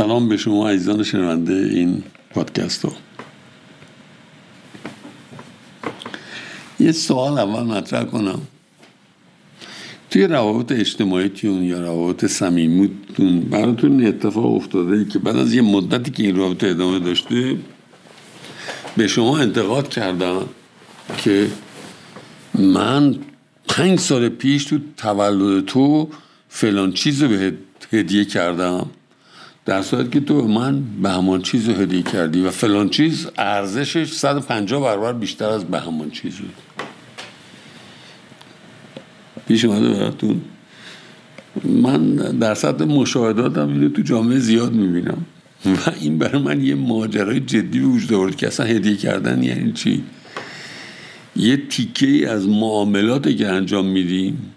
سلام به شما عزیزان شنونده این پادکست ها. یه سوال اول مطرح کنم. توی روابط اجتماعیتون یا روابط صمیمیتون براتون اتفاق افتاده که بعد از یه مدتی که این رابطه ادامه داشته به شما انتقاد کردم که من پنج سال پیش تو تولد تو فلان چیز رو به هدیه کردم. در صورت که تو من به همان چیز رو هدیه کردی و فلان چیز ارزشش 150 برابر بیشتر از به همان چیز بود. پیش اومده براتون. من در سطح مشاهداتم اینو تو جامعه زیاد می‌بینم. و این برای من یه ماجرای جدی وجود آورد که اصلا هدیه کردن یعنی چی؟ یه تیکه از معاملاتی که انجام میدیم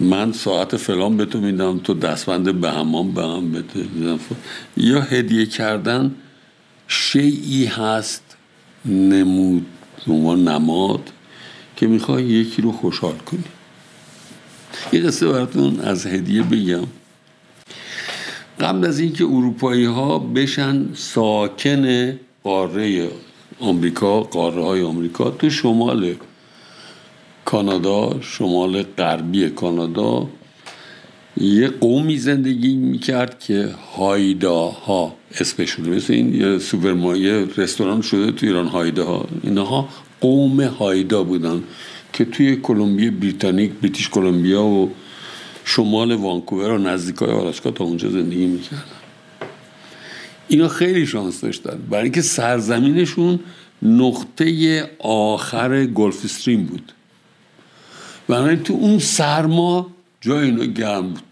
من ساعت فلان به تو میدم تو دستبند به همان به هم بده یا هدیه کردن شیعی هست نمود نماد که می‌خوای یکی رو خوشحال کنی. یه قصه براتون از هدیه بگم. قبل از اینکه اروپایی ها بشن ساکن قاره آمریکا قاره های آمریکا تو شمال کانادا شمال غربی کانادا یه قومی زندگی می‌کرد که هایدا ها اسمشونه مثل این یه سوپرمایه رستوران شده تو ایران هایدا ها اینها قوم هایدا بودن که توی کلمبیا بریتانیک بریتیش کلمبیا و شمال وانکوور و نزدیکای آلاسکا تا اونجا زندگی می‌کردن. اینا خیلی شانس داشتن. برای اینکه سرزمینشون نقطه آخر گلف استریم بود. برای تو اون سرما جای اینا گرم بود.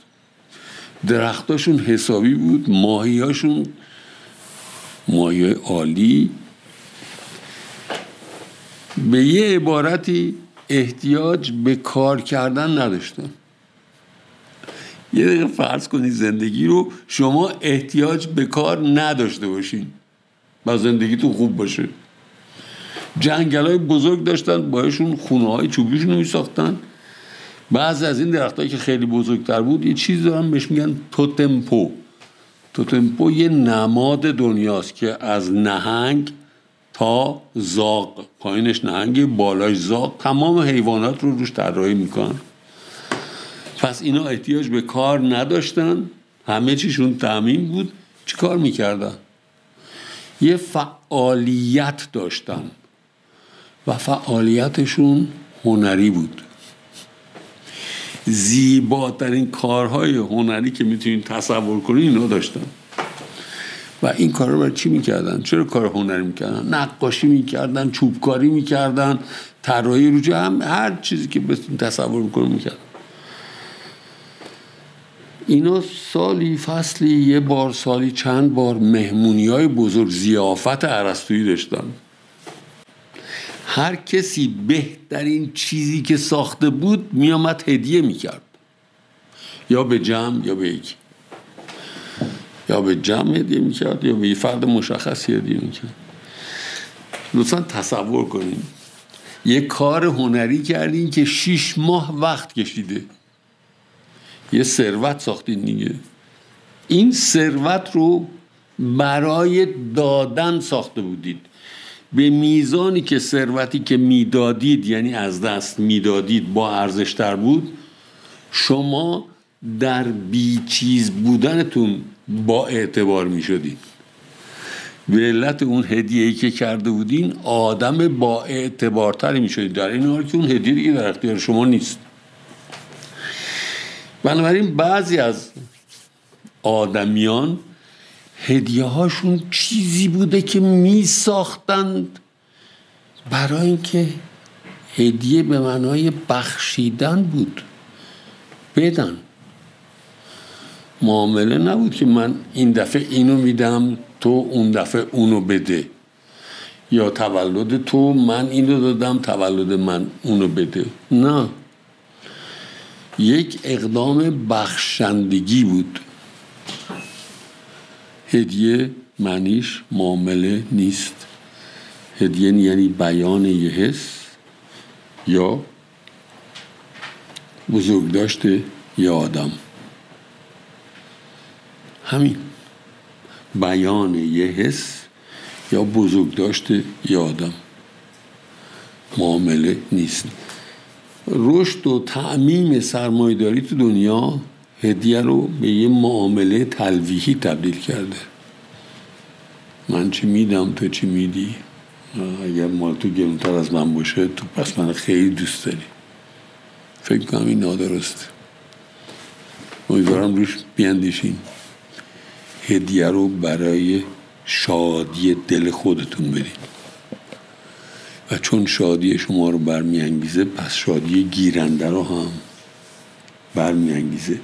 درختاشون حسابی بود ماهیاشون ماهی عالی. به یه عبارتی احتیاج به کار کردن نداشتن. یه دقیقه فرض کنید زندگی رو شما احتیاج به کار نداشته باشین. و زندگیتون خوب باشه. جنگل های بزرگ داشتن بایشون خونه های چوبیشون رو میساختن. بعضی از این درخت که خیلی بزرگتر بود یه چیز دارن بهش میگن توتمپو. توتمپو یه نماد دنیاست که از نهنگ تا زاق پایینش نهنگ بالاش زاق تمام حیوانات رو روش طراحی می‌کنن. پس اینا احتیاج به کار نداشتن. همه چیشون تعمین بود. چی کار می‌کردن؟ یه فعالیت داشتن. و فعالیتشون هنری بود. زیباترین کارهای هنری که می‌تونید تصور کنید اینا داشتن و این کار رو برای چی می‌کردن؟ چرا کار هنری می‌کردن؟ نقاشی می‌کردن چوبکاری می‌کردن طراحی رو هم هر چیزی که بتون تصور می‌کنه می‌کردن. اینا سالی فصلی یه بار سالی چند بار مهمونی های بزرگ زیافت عرستویی داشتن. هر کسی بهترین چیزی که ساخته بود میامد هدیه می‌کرد. یا به جمع یا به یکی. یا به جمع هدیه می‌کرد یا به یه فرد مشخصی هدیه می‌کرد. لطفا تصور کنیم یه کار هنری کردین که شیش ماه وقت کشیده. یه ثروت ساختین دیگه. این ثروت رو برای دادن ساخته بودید. به میزانی که ثروتی که می‌دادید یعنی از دست می‌دادید با ارزشتر بود شما در بیچیز بودنتون با اعتبار می شدین به علت اون هدیه ای که کرده بودین آدم با اعتبارتری می شدید در این حال که اون هدیه دیگه در اختیار شما نیست. بنابراین بعضی از آدمیان هدیه هاشون چیزی بوده که می ساختند برای اینکه هدیه به معنای بخشیدن بود. بدن. معامله نبود که من این دفعه اینو میدم تو اون دفعه اونو بده. یا تولد تو من اینو دادم تولد من اونو بده. نه. یک اقدام بخشندگی بود. هدیه معنیش معامله نیست. هدیه یعنی بیان یه حس یا بزرگ داشته یه آدم. همین. بیان یه حس یا بزرگ داشته یه آدم. معامله نیست. رشد و تعمیم سرمایداری تو دنیا هدیه رو به یه معامله تلویحی تبدیل کرده. من چی میدم تو چی میدی؟ اگر مال تو گرونتر از من باشه تو پس من خیلی دوست داری. فکر کنم این نادرسته امیدوارم روش بیاندیشین. هدیه رو برای شادی دل خودتون بدین. و چون شادی شما رو برمیانگیزه پس شادی گیرنده رو هم برمیانگیزه.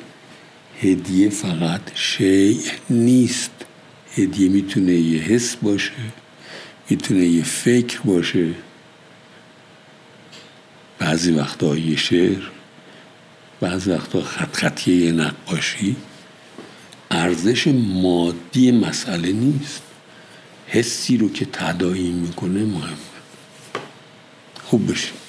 هدیه فقط شیء نیست. هدیه می‌تونه یه حس باشه می‌تونه یه فکر باشه. بعضی وقتا یه شعر بعضی وقتا خط خطیه یه نقاشی. ارزش مادی مسئله نیست. حسی رو که تدایی می‌کنه مهمه. خوب بشید